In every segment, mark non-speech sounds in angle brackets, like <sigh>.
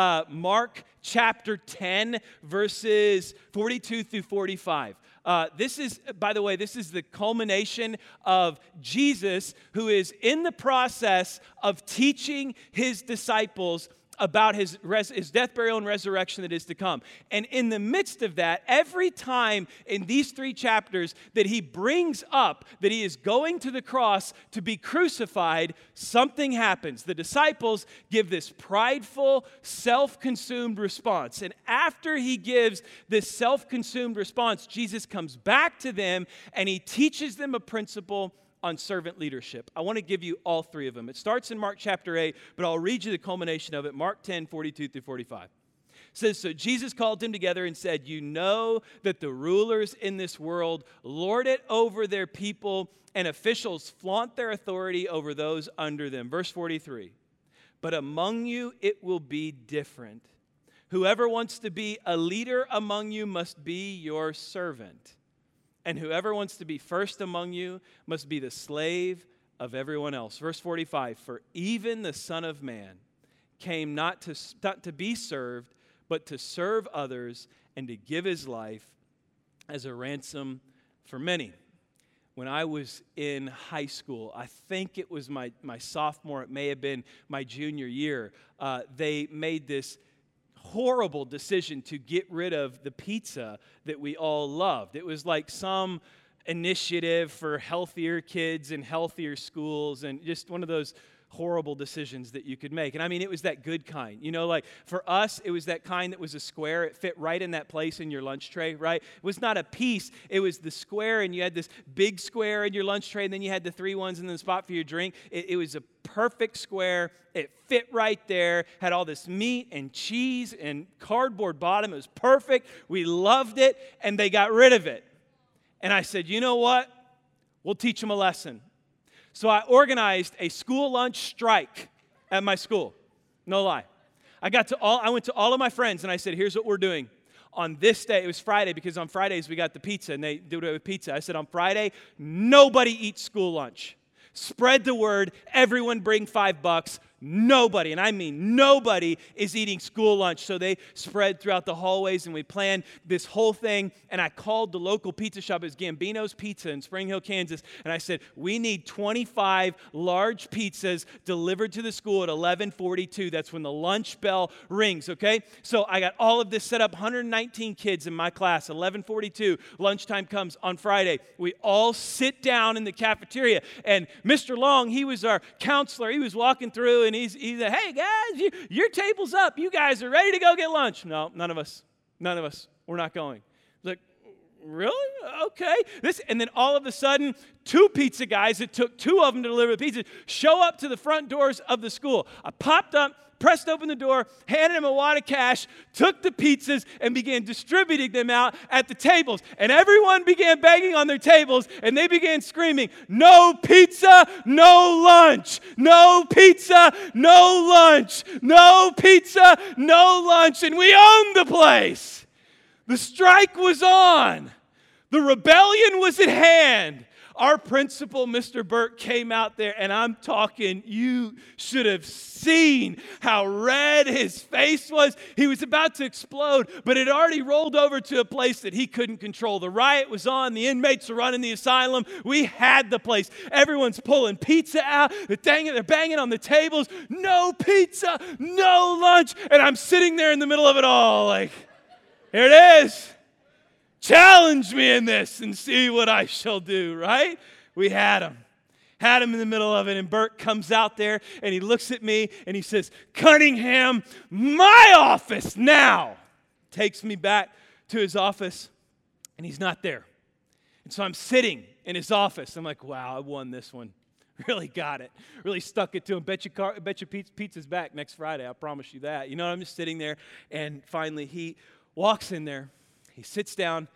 uh, Mark chapter 10, verses 42 through 45. Uh, this is, by the way, this is the culmination of Jesus, who is in the process of teaching his disciples about his, res- his death, burial, and resurrection that is to come. And in the midst of that, every time in these three chapters that he brings up that he is going to the cross to be crucified, something happens. The disciples give this prideful, self consumed response. And after he gives this self consumed response, Jesus comes back to them and he teaches them a principle on servant leadership. I want to give you all three of them. It starts in Mark chapter 8, but I'll read you the culmination of it Mark 10, 42 through 45. It says, So Jesus called them together and said, You know that the rulers in this world lord it over their people, and officials flaunt their authority over those under them. Verse 43 But among you it will be different. Whoever wants to be a leader among you must be your servant and whoever wants to be first among you must be the slave of everyone else. Verse 45 For even the Son of Man came not to, not to be served, but to serve others and to give his life as a ransom for many. When I was in high school, I think it was my, my sophomore, it may have been my junior year, uh, they made this horrible decision to get rid of the pizza that we all loved. It was like some initiative for healthier kids and healthier schools, and just one of those horrible decisions that you could make. And I mean, it was that good kind. You know, like for us, it was that kind that was a square. It fit right in that place in your lunch tray, right? It was not a piece, it was the square, and you had this big square in your lunch tray, and then you had the three ones in the spot for your drink. It, it was a perfect square. It fit right there, had all this meat and cheese and cardboard bottom. It was perfect. We loved it, and they got rid of it. And I said, you know what? We'll teach them a lesson. So I organized a school lunch strike at my school. No lie. I got to all I went to all of my friends and I said, "Here's what we're doing." On this day, it was Friday because on Fridays we got the pizza and they do it with pizza. I said, "On Friday, nobody eats school lunch. Spread the word. Everyone bring 5 bucks. Nobody, and I mean nobody, is eating school lunch. So they spread throughout the hallways, and we planned this whole thing. And I called the local pizza shop, it's Gambino's Pizza in Spring Hill, Kansas, and I said, "We need 25 large pizzas delivered to the school at 11:42. That's when the lunch bell rings." Okay, so I got all of this set up. 119 kids in my class. 11:42, lunchtime comes on Friday. We all sit down in the cafeteria, and Mr. Long, he was our counselor. He was walking through and he's, he's like, hey, guys, you, your table's up. You guys are ready to go get lunch. No, none of us. None of us. We're not going. Like, really? Okay. This, and then all of a sudden, two pizza guys, it took two of them to deliver the pizza, show up to the front doors of the school. I popped up, pressed open the door, handed him a wad of cash, took the pizzas, and began distributing them out at the tables. And everyone began banging on their tables, and they began screaming, No pizza, no lunch. No pizza, no lunch. No pizza, no lunch. And we owned the place. The strike was on. The rebellion was at hand. Our principal, Mr. Burke, came out there, and I'm talking, you should have seen how red his face was. He was about to explode, but it already rolled over to a place that he couldn't control. The riot was on, the inmates were running the asylum. We had the place. Everyone's pulling pizza out, they're, danging, they're banging on the tables. No pizza, no lunch. And I'm sitting there in the middle of it all, like, here it is. Challenge me in this and see what I shall do, right? We had him. Had him in the middle of it, and Burke comes out there and he looks at me and he says, Cunningham, my office now. Takes me back to his office, and he's not there. And so I'm sitting in his office. I'm like, wow, I won this one. <laughs> Really got it. Really stuck it to him. Bet your, car, bet your pizza's back next Friday. I promise you that. You know, I'm just sitting there, and finally he walks in there he sits down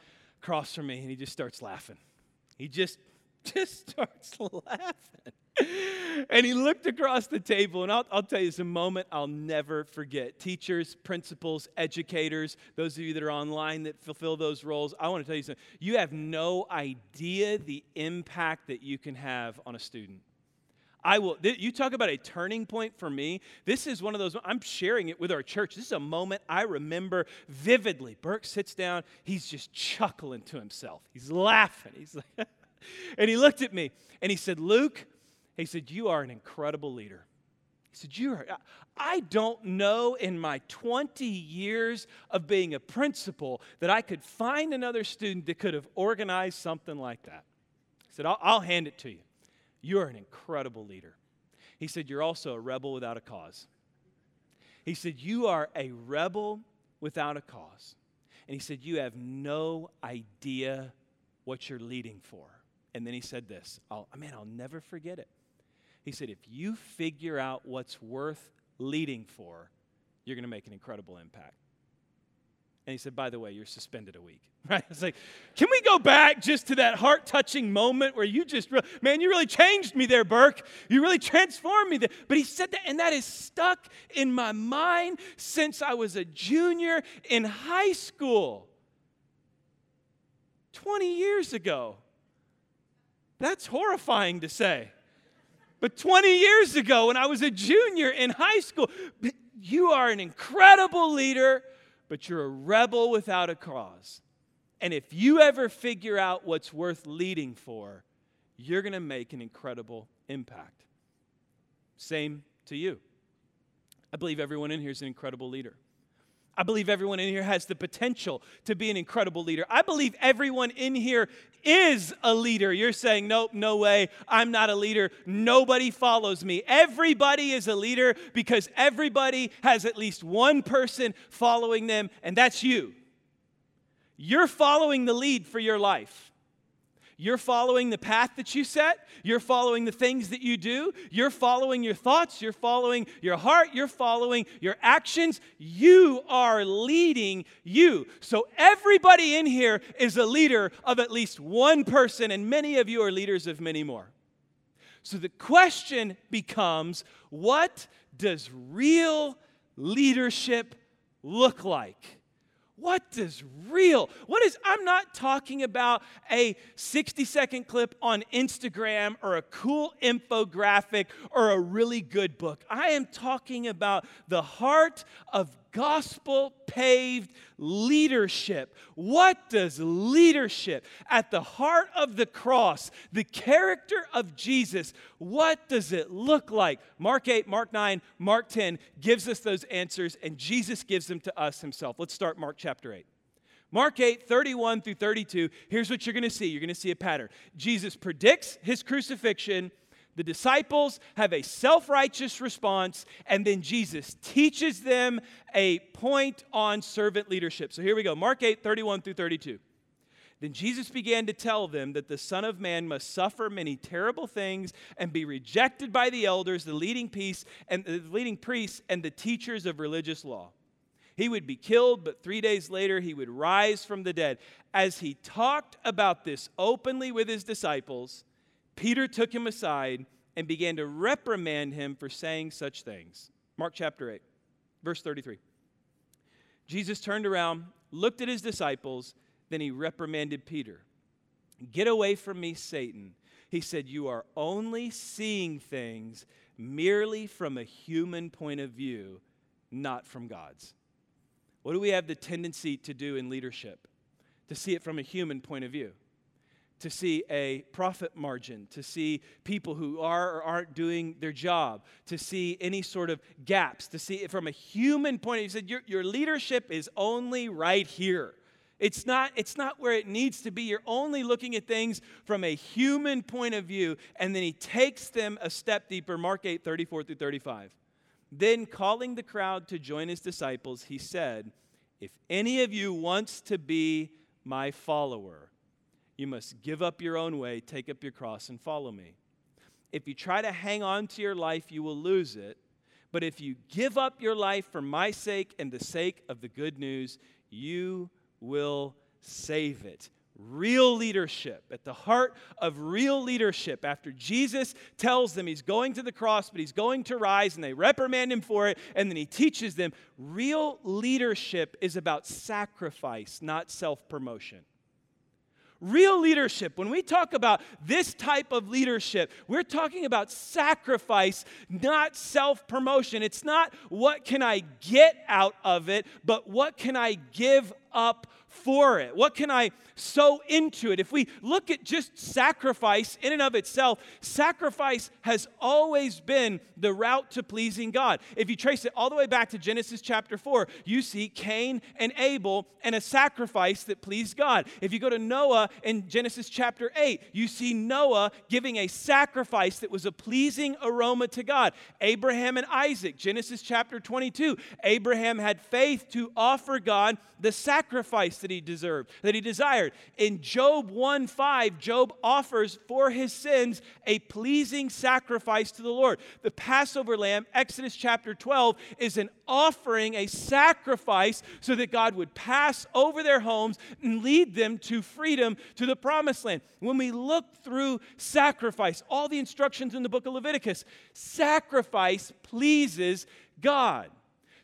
across from me and he just starts laughing. He just <laughs> just starts laughing. and he looked across the table, and I'll, I'll, tell you, it's a moment I'll never forget. Teachers, principals, educators, those of you that are online that fulfill those roles, I want to tell you something. You have no idea the impact that you can have on a student. I will, th- you talk about a turning point for me. This is one of those, I'm sharing it with our church. This is a moment I remember vividly. Burke sits down, he's just chuckling to himself. He's laughing. He's like, <laughs> and he looked at me and he said, Luke, he said, You are an incredible leader. He said, You are, I don't know in my 20 years of being a principal that I could find another student that could have organized something like that. He said, I'll, I'll hand it to you. You are an incredible leader. He said, You're also a rebel without a cause. He said, You are a rebel without a cause. And he said, You have no idea what you're leading for. And then he said this, I'll, man, I'll never forget it. He said, If you figure out what's worth leading for, you're going to make an incredible impact. And he said, By the way, you're suspended a week. <laughs> Right? It's like, can we go back just to that heart touching moment where you just, man, you really changed me there, Burke. You really transformed me there. But he said that, and that is stuck in my mind since I was a junior in high school 20 years ago. That's horrifying to say. But 20 years ago, when I was a junior in high school, you are an incredible leader, but you're a rebel without a cause. And if you ever figure out what's worth leading for, you're going to make an incredible impact. Same to you. I believe everyone in here is an incredible leader. I believe everyone in here has the potential to be an incredible leader. I believe everyone in here is a leader. You're saying, nope, no way, I'm not a leader. Nobody follows me. Everybody is a leader because everybody has at least one person following them, and that's you. You're following the lead for your life. You're following the path that you set. You're following the things that you do. You're following your thoughts. You're following your heart. You're following your actions. You are leading you. So, everybody in here is a leader of at least one person, and many of you are leaders of many more. So, the question becomes what does real leadership look like? What does real? What is, I'm not talking about a 60 second clip on Instagram or a cool infographic or a really good book. I am talking about the heart of gospel paved leadership. What does leadership at the heart of the cross, the character of Jesus, what does it look like? Mark 8, Mark 9, Mark 10 gives us those answers, and Jesus gives them to us himself. Let's start Mark chapter 8. Mark 8, 31 through 32, here's what you're going to see. You're going to see a pattern. Jesus predicts his crucifixion the disciples have a self righteous response, and then Jesus teaches them a point on servant leadership. So here we go Mark 8, 31 through 32. Then Jesus began to tell them that the Son of Man must suffer many terrible things and be rejected by the elders, the leading priests, and uh, the leading priests and the teachers of religious law. He would be killed, but three days later he would rise from the dead. As he talked about this openly with his disciples, Peter took him aside and began to reprimand him for saying such things. Mark chapter 8, verse 33. Jesus turned around, looked at his disciples, then he reprimanded Peter. Get away from me, Satan. He said, You are only seeing things merely from a human point of view, not from God's. What do we have the tendency to do in leadership? To see it from a human point of view to see a profit margin, to see people who are or aren't doing their job, to see any sort of gaps, to see it from a human point of view. He said, your, your leadership is only right here. It's not, it's not where it needs to be. You're only looking at things from a human point of view. And then he takes them a step deeper. Mark 8, 34 through 35. Then, calling the crowd to join his disciples, he said, If any of you wants to be my follower, you must give up your own way, take up your cross, and follow me. If you try to hang on to your life, you will lose it. But if you give up your life for my sake and the sake of the good news, you will save it. Real leadership, at the heart of real leadership, after Jesus tells them he's going to the cross, but he's going to rise, and they reprimand him for it, and then he teaches them real leadership is about sacrifice, not self promotion. Real leadership, when we talk about this type of leadership, we're talking about sacrifice, not self promotion. It's not what can I get out of it, but what can I give up for it? What can I sow into it? If we look at just sacrifice in and of itself, sacrifice has always been the route to pleasing God. If you trace it all the way back to Genesis chapter 4, you see Cain and Abel and a sacrifice that pleased God. If you go to Noah in Genesis chapter 8, you see Noah giving a sacrifice that was a pleasing aroma to God. Abraham and Isaac, Genesis chapter 22, Abraham had faith to offer God the sacrifice that he deserved, that he desired. In Job 1 5, Job offers for his sins a pleasing sacrifice to the Lord. The Passover lamb, Exodus chapter 12, is an offering, a sacrifice, so that God would pass over their homes and lead them to freedom to the promised land. When we look through sacrifice, all the instructions in the book of Leviticus, sacrifice pleases God.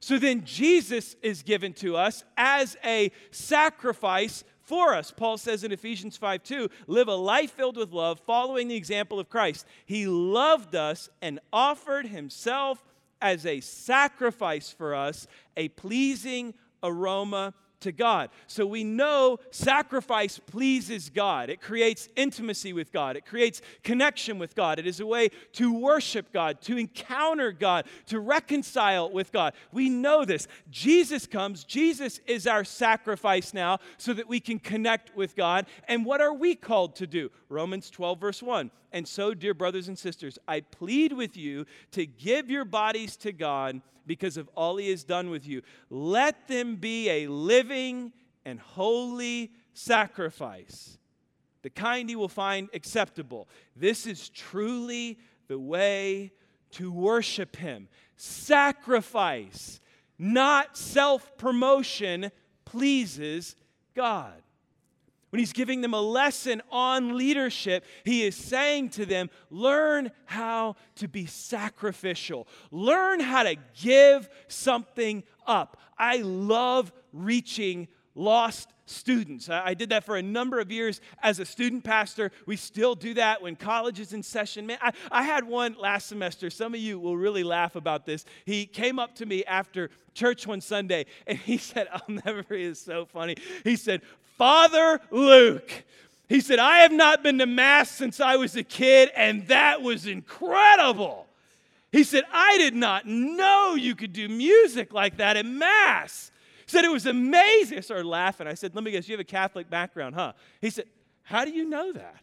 So then Jesus is given to us as a sacrifice for us. Paul says in Ephesians 5 2, live a life filled with love, following the example of Christ. He loved us and offered himself as a sacrifice for us, a pleasing aroma to God. So we know sacrifice pleases God. It creates intimacy with God, it creates connection with God. It is a way to worship God, to encounter God, to reconcile with God. We know this. Jesus comes, Jesus is our sacrifice now so that we can connect with God. And what are we called to do? Romans 12, verse 1. And so, dear brothers and sisters, I plead with you to give your bodies to God because of all he has done with you. Let them be a living and holy sacrifice, the kind he will find acceptable. This is truly the way to worship him. Sacrifice, not self promotion, pleases God. When he's giving them a lesson on leadership, he is saying to them, learn how to be sacrificial. Learn how to give something up. I love reaching lost students. I did that for a number of years as a student pastor. We still do that when college is in session. Man, I, I had one last semester. Some of you will really laugh about this. He came up to me after church one Sunday and he <laughs> said, I'll never forget, it's so funny. He said, Father Luke. He said, I have not been to Mass since I was a kid, and that was incredible. He said, I did not know you could do music like that at Mass. Said, it was amazing. I started laughing. I said, Let me guess, you have a Catholic background, huh? He said, How do you know that?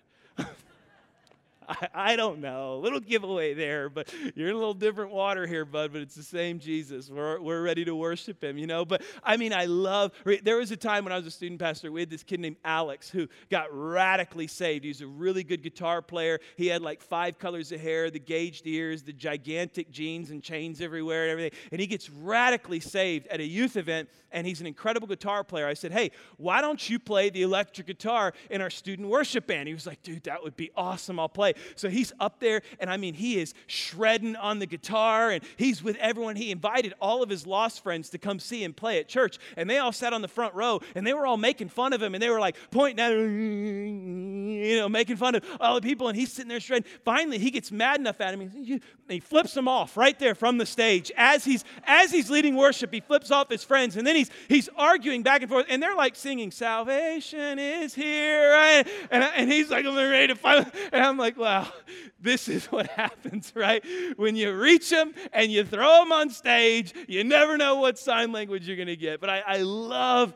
<laughs> I, I, don't know. A little giveaway there, but you're in a little different water here, bud, but it's the same Jesus. We're, we're ready to worship him, you know? But I mean, I love, there was a time when I was a student pastor, we had this kid named Alex who got radically saved. He was a really good guitar player. He had like five colors of hair, the gauged ears, the gigantic jeans and chains everywhere and everything. And he gets radically saved at a youth event, and he's an incredible guitar player. I said, hey, why don't you play the electric guitar in our student worship band? He was like, dude, that would be awesome. I'll play. So he's up there, and I mean, he is shredding on the guitar, and he's with everyone. He invited all of his lost friends to come see him play at church, and they all sat on the front row, and they were all making fun of him, and they were like pointing at him, you know, making fun of all the people, and he's sitting there shredding. Finally, he gets mad enough at him, and he flips them off right there from the stage. As he's as he's leading worship, he flips off his friends, and then he's he's arguing back and forth, and they're like singing, "Salvation is here," and, and, and he's like, "I'm ready to fight," and I'm like, "Wow." <laughs> this is what <laughs> happens, right? When you reach them and you throw them on stage, you never know what sign language you're going to get. But I, I love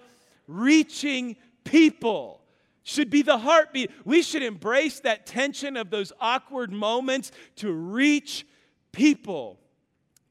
reaching people should be the heartbeat. We should embrace that tension of those awkward moments to reach people.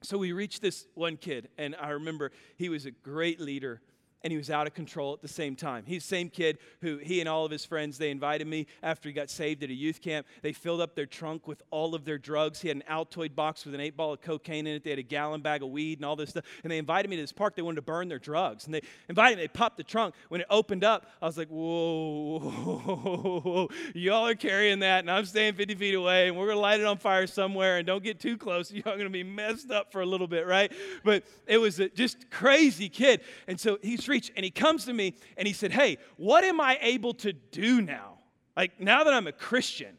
So we reached this one kid, and I remember he was a great leader and he was out of control at the same time. He's the same kid who he and all of his friends, they invited me after he got saved at a youth camp. They filled up their trunk with all of their drugs. He had an Altoid box with an eight ball of cocaine in it. They had a gallon bag of weed and all this stuff. And they invited me to this park. They wanted to burn their drugs. And they invited me. They popped the trunk. When it opened up, I was like, whoa, whoa, <laughs> y'all are carrying that, and I'm staying 50 feet away, and we're going to light it on fire somewhere, and don't get too close. Y'all going to be messed up for a little bit, right? But it was a just crazy kid. And so he's reached and he comes to me and he said, Hey, what am I able to do now? Like, now that I'm a Christian,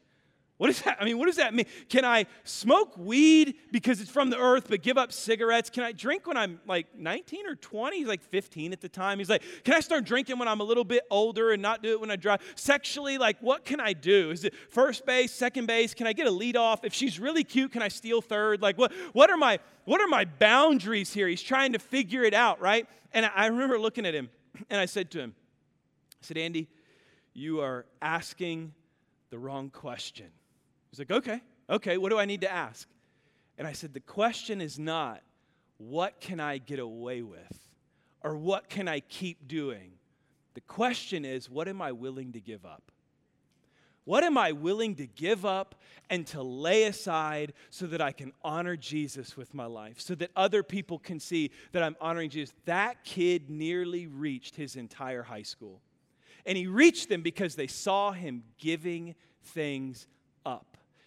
what does that I mean, what does that mean? Can I smoke weed because it's from the earth but give up cigarettes? Can I drink when I'm like 19 or 20? He's like 15 at the time. He's like, "Can I start drinking when I'm a little bit older and not do it when I drive?" Sexually, like what can I do? Is it first base, second base? Can I get a lead off? If she's really cute, can I steal third? Like what what are my what are my boundaries here? He's trying to figure it out, right? And I remember looking at him and I said to him, I said, "Andy, you are asking the wrong question." He's like, okay, okay, what do I need to ask? And I said, the question is not, what can I get away with? Or what can I keep doing? The question is, what am I willing to give up? What am I willing to give up and to lay aside so that I can honor Jesus with my life, so that other people can see that I'm honoring Jesus? That kid nearly reached his entire high school. And he reached them because they saw him giving things.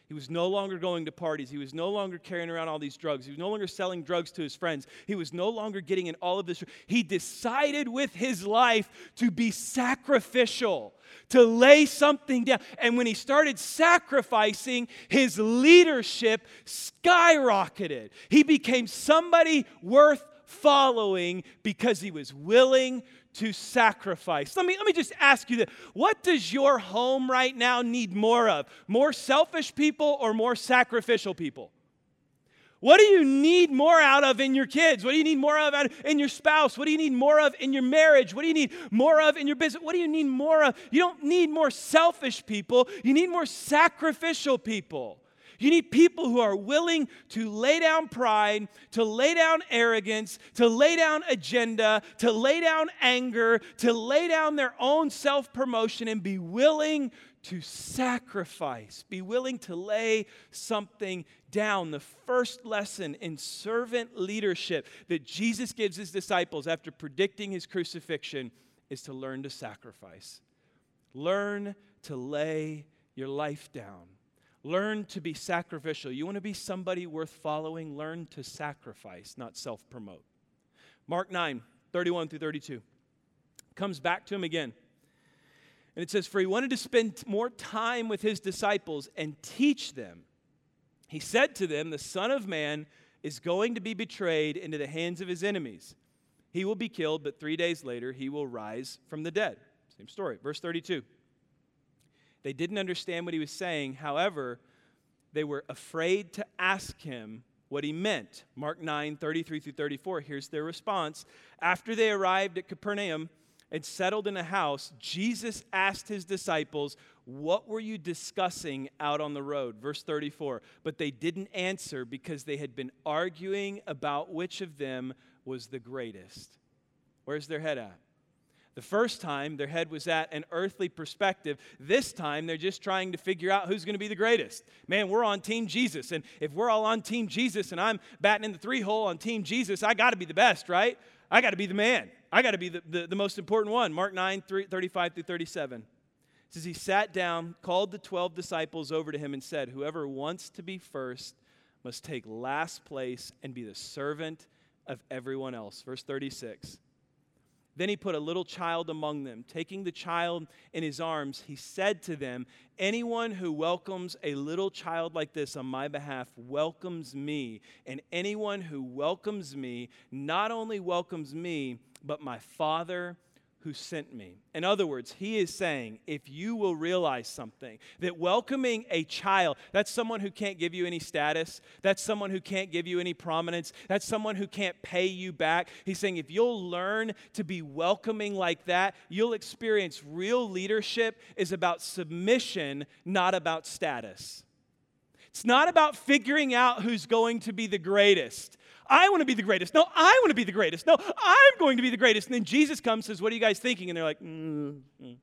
He was no longer going to parties. He was no longer carrying around all these drugs. He was no longer selling drugs to his friends. He was no longer getting in all of this. He decided with his life to be sacrificial, to lay something down. And when he started sacrificing, his leadership skyrocketed. He became somebody worth following because he was willing to sacrifice. Let me, let me just ask you this. What does your home right now need more of? More selfish people or more sacrificial people? What do you need more out of in your kids? What do you need more of in your spouse? What do you need more of in your marriage? What do you need more of in your business? What do you need more of? You don't need more selfish people, you need more sacrificial people. You need people who are willing to lay down pride, to lay down arrogance, to lay down agenda, to lay down anger, to lay down their own self promotion and be willing to sacrifice, be willing to lay something down. The first lesson in servant leadership that Jesus gives his disciples after predicting his crucifixion is to learn to sacrifice. Learn to lay your life down. Learn to be sacrificial. You want to be somebody worth following? Learn to sacrifice, not self promote. Mark 9, 31 through 32. Comes back to him again. And it says, For he wanted to spend more time with his disciples and teach them. He said to them, The Son of Man is going to be betrayed into the hands of his enemies. He will be killed, but three days later he will rise from the dead. Same story. Verse 32. They didn't understand what he was saying. However, they were afraid to ask him what he meant. Mark 9, 33 through 34. Here's their response. After they arrived at Capernaum and settled in a house, Jesus asked his disciples, What were you discussing out on the road? Verse 34. But they didn't answer because they had been arguing about which of them was the greatest. Where's their head at? The first time, their head was at an earthly perspective. This time, they're just trying to figure out who's going to be the greatest. Man, we're on Team Jesus. And if we're all on Team Jesus and I'm batting in the three hole on Team Jesus, I got to be the best, right? I got to be the man. I got to be the, the, the, most important one. Mark 9, 3, 35 through 37. It says, He sat down, called the 12 disciples over to him, and said, Whoever wants to be first must take last place and be the servant of everyone else. Verse 36. Then he put a little child among them. Taking the child in his arms, he said to them, Anyone who welcomes a little child like this on my behalf welcomes me. And anyone who welcomes me not only welcomes me, but my Father who sent me. In other words, he is saying, if you will realize something, that welcoming a child, that's someone who can't give you any status, that's someone who can't give you any prominence, that's someone who can't pay you back. He's saying, if you'll learn to be welcoming like that, you'll experience real leadership is about submission, not about status. It's not about figuring out who's going to be the greatest. I want to be the greatest. No, I want to be the greatest. No, I'm going to be the greatest. And then Jesus comes and says, What are you guys thinking? And they're like, mm, mm,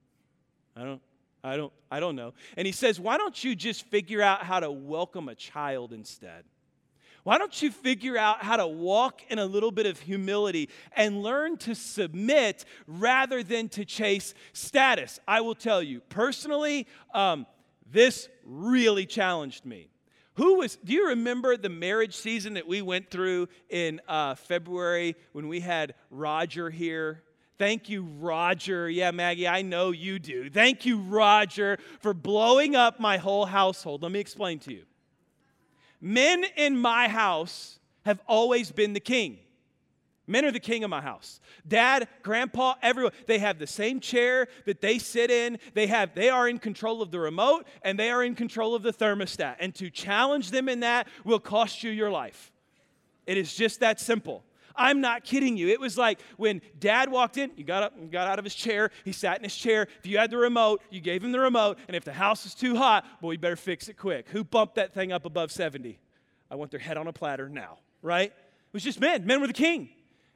I don't. I don't I don't know. And he says, "Why don't you just figure out how to welcome a child instead? Why don't you figure out how to walk in a little bit of humility and learn to submit rather than to chase status? I will tell you, personally, um, this really challenged me. Who was, do you remember the marriage season that we went through in uh, February when we had Roger here? Thank you, Roger. Yeah, Maggie, I know you do. Thank you, Roger, for blowing up my whole household. Let me explain to you. Men in my house have always been the king. Men are the king of my house. Dad, grandpa, everyone, they have the same chair that they sit in. They have they are in control of the remote and they are in control of the thermostat. And to challenge them in that will cost you your life. It is just that simple. I'm not kidding you. It was like when dad walked in, you got up and got out of his chair. He sat in his chair. If you had the remote, you gave him the remote. And if the house was too hot, boy, you better fix it quick. Who bumped that thing up above 70? I want their head on a platter now, right? It was just men. Men were the king.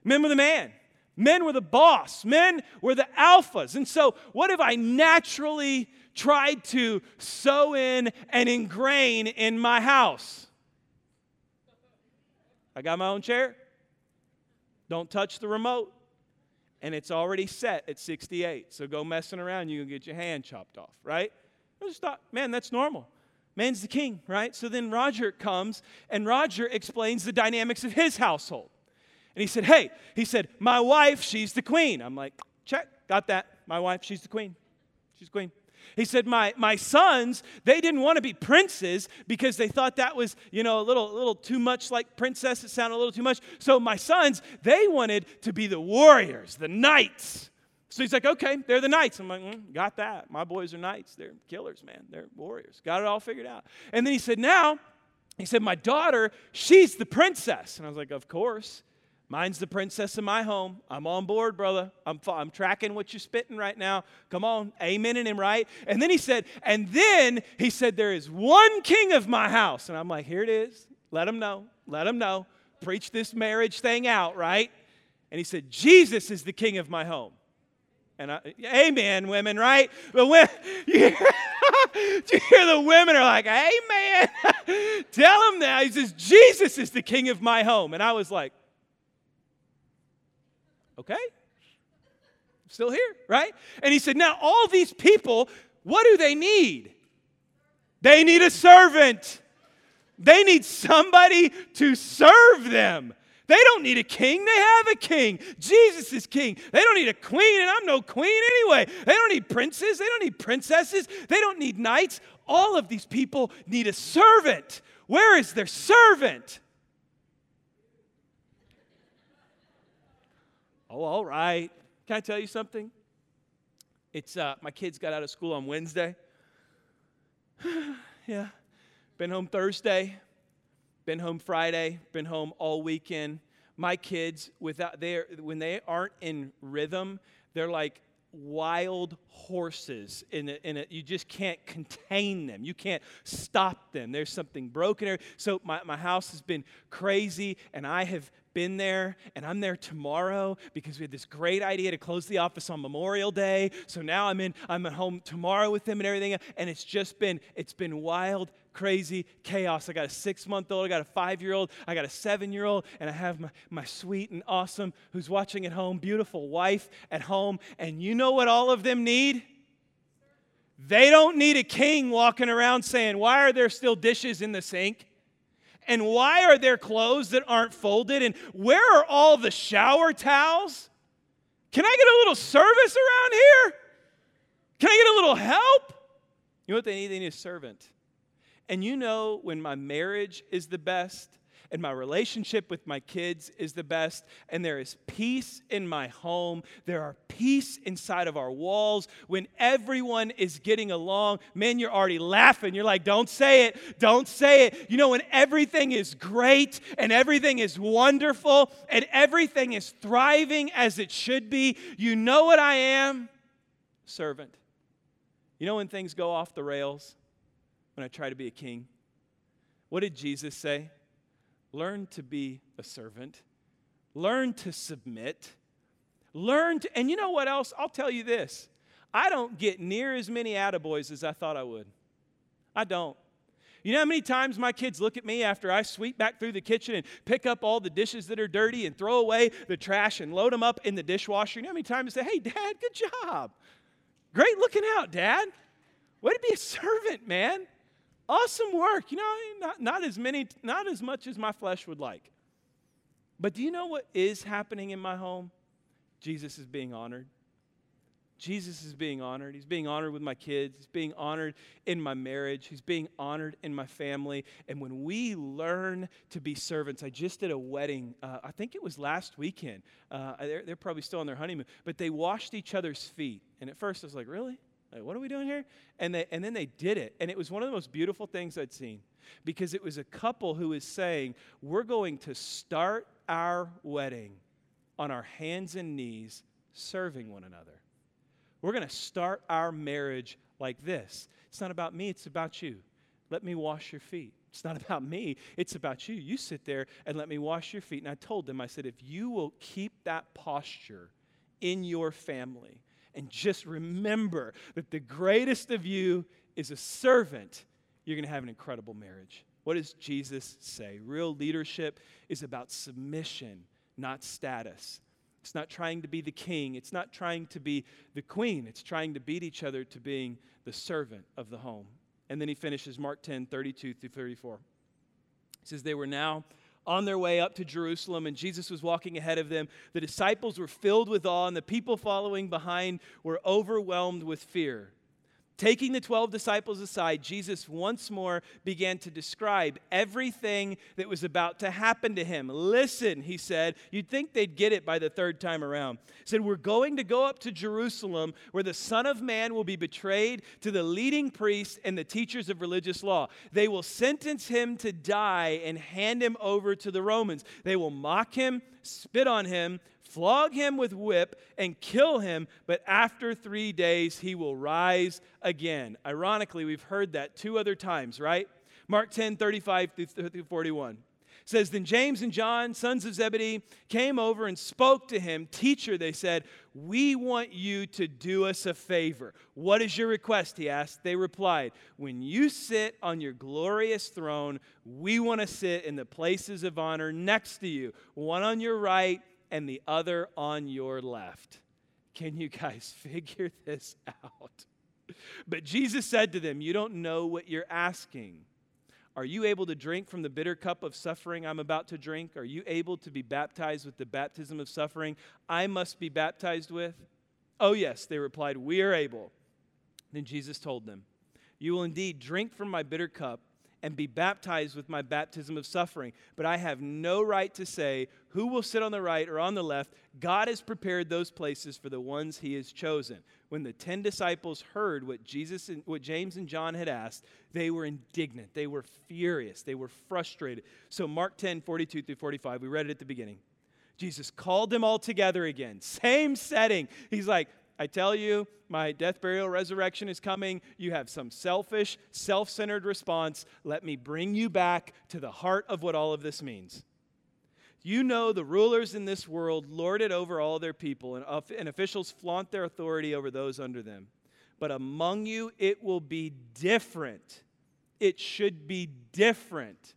Men were the man. Men were the boss. Men were the alphas. And so, what have I naturally tried to sew in and ingrain in my house? I got my own chair. Don't touch the remote. And it's already set at 68. So go messing around, you can get your hand chopped off, right? I just thought, man, that's normal. Man's the king, right? So then Roger comes and Roger explains the dynamics of his household. And he said, Hey, he said, my wife, she's the queen. I'm like, check, got that. My wife, she's the queen. She's the queen. He said, my, my sons, they didn't want to be princes because they thought that was, you know, a little, a little too much like princess. It sounded a little too much. So my sons, they wanted to be the warriors, the knights. So he's like, okay, they're the knights. I'm like, mm, got that. My boys are knights. They're killers, man. They're warriors. Got it all figured out. And then he said, now, he said, my daughter, she's the princess. And I was like, of course. Mine's the princess of my home. I'm on board, brother. I'm, I'm tracking what you're spitting right now. Come on, amen in him, right? And then he said, and then he said, there is one king of my house. And I'm like, here it is. Let him know. Let him know. Preach this marriage thing out, right? And he said, Jesus is the king of my home. And I, amen, women, right? But when <laughs> you hear, <laughs> you hear the women are like, amen. <laughs> Tell him now. He says, Jesus is the king of my home. And I was like, Okay? Still here, right? And he said, Now, all these people, what do they need? They need a servant. They need somebody to serve them. They don't need a king, they have a king. Jesus is king. They don't need a queen, and I'm no queen anyway. They don't need princes, they don't need princesses, they don't need knights. All of these people need a servant. Where is their servant? Oh, all right. Can I tell you something? It's uh, my kids got out of school on Wednesday. <sighs> yeah. Been home Thursday. Been home Friday. Been home all weekend. My kids, without they when they aren't in rhythm, they're like wild horses in it, in it. You just can't contain them. You can't stop them. There's something broken. So my, my house has been crazy, and I have been there and I'm there tomorrow because we had this great idea to close the office on Memorial Day. So now I'm in I'm at home tomorrow with them and everything and it's just been it's been wild crazy chaos. I got a six month old, I got a five year old, I got a seven year old, and I have my, my sweet and awesome, who's watching at home, beautiful wife at home. And you know what all of them need? They don't need a king walking around saying, Why are there still dishes in the sink? And why are there clothes that aren't folded? And where are all the shower towels? Can I get a little service around here? Can I get a little help? You know what they need? They need a servant. And you know when my marriage is the best and my relationship with my kids is the best, and there is peace in my home. There are peace inside of our walls. When everyone is getting along, man, you're already laughing. You're like, don't say it, don't say it. You know, when everything is great and everything is wonderful and everything is thriving as it should be, you know what I am? Servant. You know when things go off the rails? When I try to be a king? What did Jesus say? Learn to be a servant. Learn to submit. Learn to, and you know what else? I'll tell you this. I don't get near as many attaboys as I thought I would. I don't. You know how many times my kids look at me after I sweep back through the kitchen and pick up all the dishes that are dirty and throw away the trash and load them up in the dishwasher? You know how many times they say, Hey, Dad, good job. Great looking out, Dad. Way to be a servant, man. Awesome work. You know, not, not as many, not as much as my flesh would like. But do you know what is happening in my home? Jesus is being honored. Jesus is being honored. He's being honored with my kids. He's being honored in my marriage. He's being honored in my family. And when we learn to be servants, I just did a wedding, uh, I think it was last weekend. Uh, they're, they're probably still on their honeymoon, but they washed each other's feet. And at first I was like, really? What are we doing here? And, they, and then they did it. And it was one of the most beautiful things I'd seen because it was a couple who was saying, we're going to start our wedding on our hands and knees serving one another. We're going to start our marriage like this. It's not about me, it's about you. Let me wash your feet. It's not <laughs> about me, it's about you. You sit there and let me wash your feet. And I told them, I said, if you will keep that posture in your family and just remember that the greatest of you is a servant, you're going to have an incredible marriage. What does Jesus say? Real leadership is about submission, not status. It's not trying to be the king. It's not trying to be the queen. It's trying to beat each other to being the servant of the home. And then he finishes Mark 10 32 through 34. He says, They were now on their way up to Jerusalem, and Jesus was walking ahead of them. The disciples were filled with awe, and the people following behind were overwhelmed with fear. Taking the 12 disciples aside, Jesus once more began to describe everything that was about to happen to him. Listen, he said, you'd think they'd get it by the third time around. He said, We're going to go up to Jerusalem where the Son of Man will be betrayed to the leading priests and the teachers of religious law. They will sentence him to die and hand him over to the Romans. They will mock him, spit on him, flog him with whip, and kill him, but after three days he will rise again. Ironically, we've heard that two other times, right? Mark 10 35 through 41 says then james and john sons of zebedee came over and spoke to him. Teacher they said we want you to do us a favor. What is your request? he asked. They replied when you sit on your glorious throne we want to sit in the places of honor next to you one on your right and the other on your left. Can you guys <laughs> figure this out? But Jesus said to them, You don't know what you're asking. Are you able to drink from the bitter cup of suffering I'm about to drink? Are you able to be baptized with the baptism of suffering I must be baptized with? Oh, yes, they replied, We are able. Then Jesus told them, You will indeed drink from my bitter cup and be baptized with my baptism of suffering. But I have no right to say who will sit on the right or on the left. God has prepared those places for the ones he has chosen. When the 10 disciples heard what Jesus and what James and John had asked, they were indignant. They were furious. They were frustrated. So Mark 10, 42 through 45, we read it at the beginning. Jesus called them all together again. Same setting. He's like, I tell you, my death, burial, resurrection is coming. You have some selfish, self centered response. Let me bring you back to the heart of what all of this means. You know the rulers in this world lord it over all their people, and, and officials flaunt their authority over those under them. But among you, it will be different. It should be different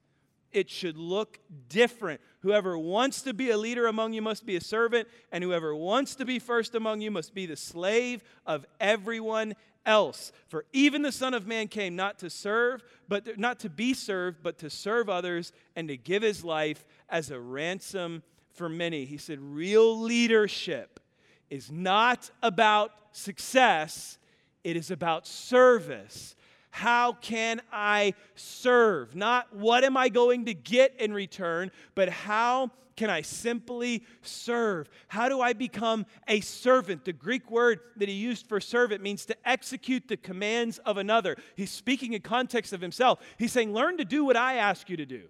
it should look different. Whoever wants to be a leader among you must be a servant, and whoever wants to be first among you must be the slave of everyone else. For even the Son of Man came not to serve, but not to be served, but to serve others and to give his life as a ransom for many. He said, real leadership is not about success, it is about service. How can I serve? Not what am I going to get in return, but how can I simply serve? How do I become a servant? The Greek word that he used for servant means to execute the commands of another. He's speaking in context of himself. He's saying, Learn to do what I ask you to do.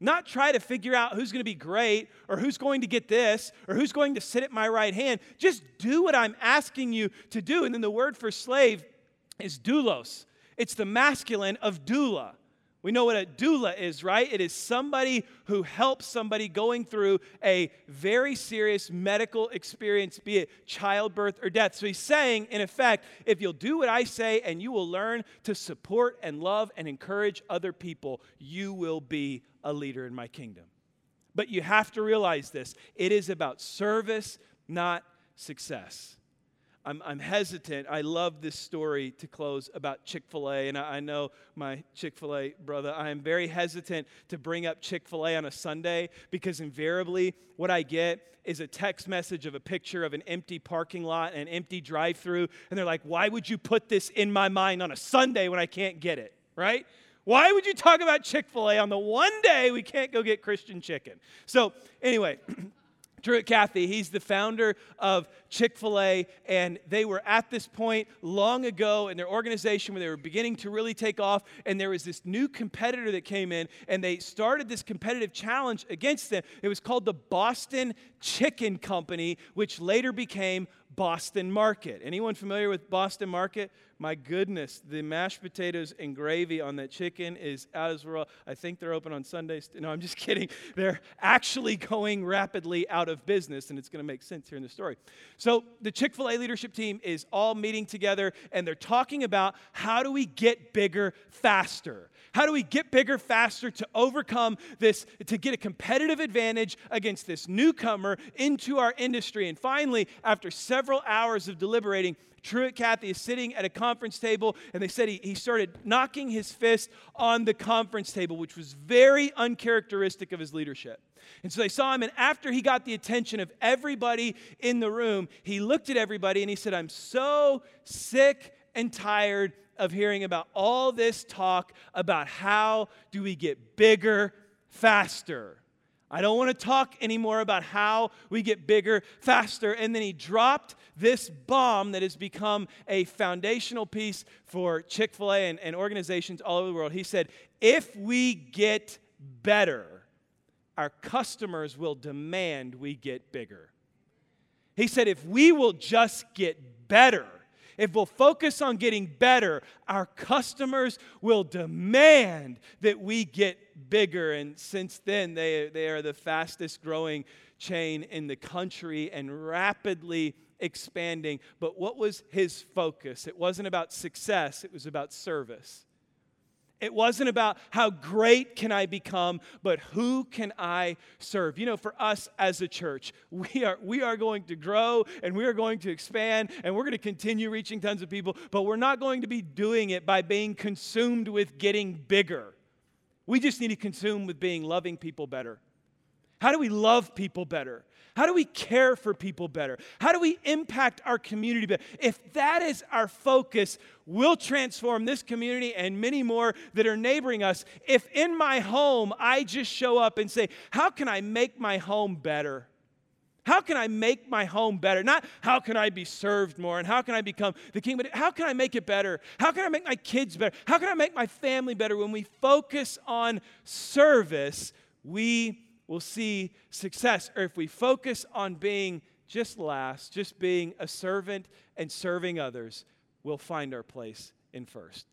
Not try to figure out who's going to be great or who's going to get this or who's going to sit at my right hand. Just do what I'm asking you to do. And then the word for slave is doulos. It's the masculine of doula. We know what a doula is, right? It is somebody who helps somebody going through a very serious medical experience, be it childbirth or death. So he's saying, in effect, if you'll do what I say and you will learn to support and love and encourage other people, you will be a leader in my kingdom. But you have to realize this it is about service, not success. I'm, I'm hesitant. I love this story to close about Chick fil A. And I, I know my Chick fil A brother. I am very hesitant to bring up Chick fil A on a Sunday because invariably what I get is a text message of a picture of an empty parking lot and an empty drive through. And they're like, why would you put this in my mind on a Sunday when I can't get it? Right? Why would you talk about Chick fil A on the one day we can't go get Christian chicken? So, anyway. <clears throat> Truett Cathy, he's the founder of Chick fil A, and they were at this point long ago in their organization where they were beginning to really take off, and there was this new competitor that came in, and they started this competitive challenge against them. It was called the Boston Chicken Company, which later became Boston Market. Anyone familiar with Boston Market? My goodness, the mashed potatoes and gravy on that chicken is out of this world. I think they're open on Sundays. No, I'm just <laughs> kidding. They're actually going rapidly out of business, and it's going to make sense here in the story. So, the Chick fil A leadership team is all meeting together, and they're talking about how do we get bigger faster? How do we get bigger faster to overcome this, to get a competitive advantage against this newcomer into our industry? And finally, after several hours of deliberating, Truett Cathy is sitting at a conference table, and they said he, he started knocking his fist on the conference table, which was very uncharacteristic of his leadership. And so they saw him, and after he got the attention of everybody in the room, he looked at everybody and he said, I'm so sick and tired of hearing about all this talk about how do we get bigger faster. I don't want to talk anymore about how we get bigger faster. And then he dropped this bomb that has become a foundational piece for Chick fil A and, and, organizations all over the world. He said, If we get better, our customers will demand we get bigger. He said, If we will just get better, if we'll focus on getting better, our customers will demand that we get bigger. And since then, they, they are the fastest growing chain in the country and rapidly expanding. But what was his focus? It wasn't about success, it was about service. It wasn't about how great can I become, but who can I serve? You know, for us as a church, we are, we are going to grow and we are going to expand and we're going to continue reaching tons of people, but we're not going to be doing it by being consumed with getting bigger. We just need to consume with being loving people better. How do we love people better? How do we care for people better? How do we impact our community better? If that is our focus, we'll transform this community and many more that are neighboring us. If in my home I just show up and say, How can I make my home better? How can I make my home better? Not how can I be served more and how can I become the king, but how can I make it better? How can I make my kids better? How can I make my family better? When we focus on service, we we'll see success. Or if we focus on being just last, just being a servant and serving others, we'll find our place in first.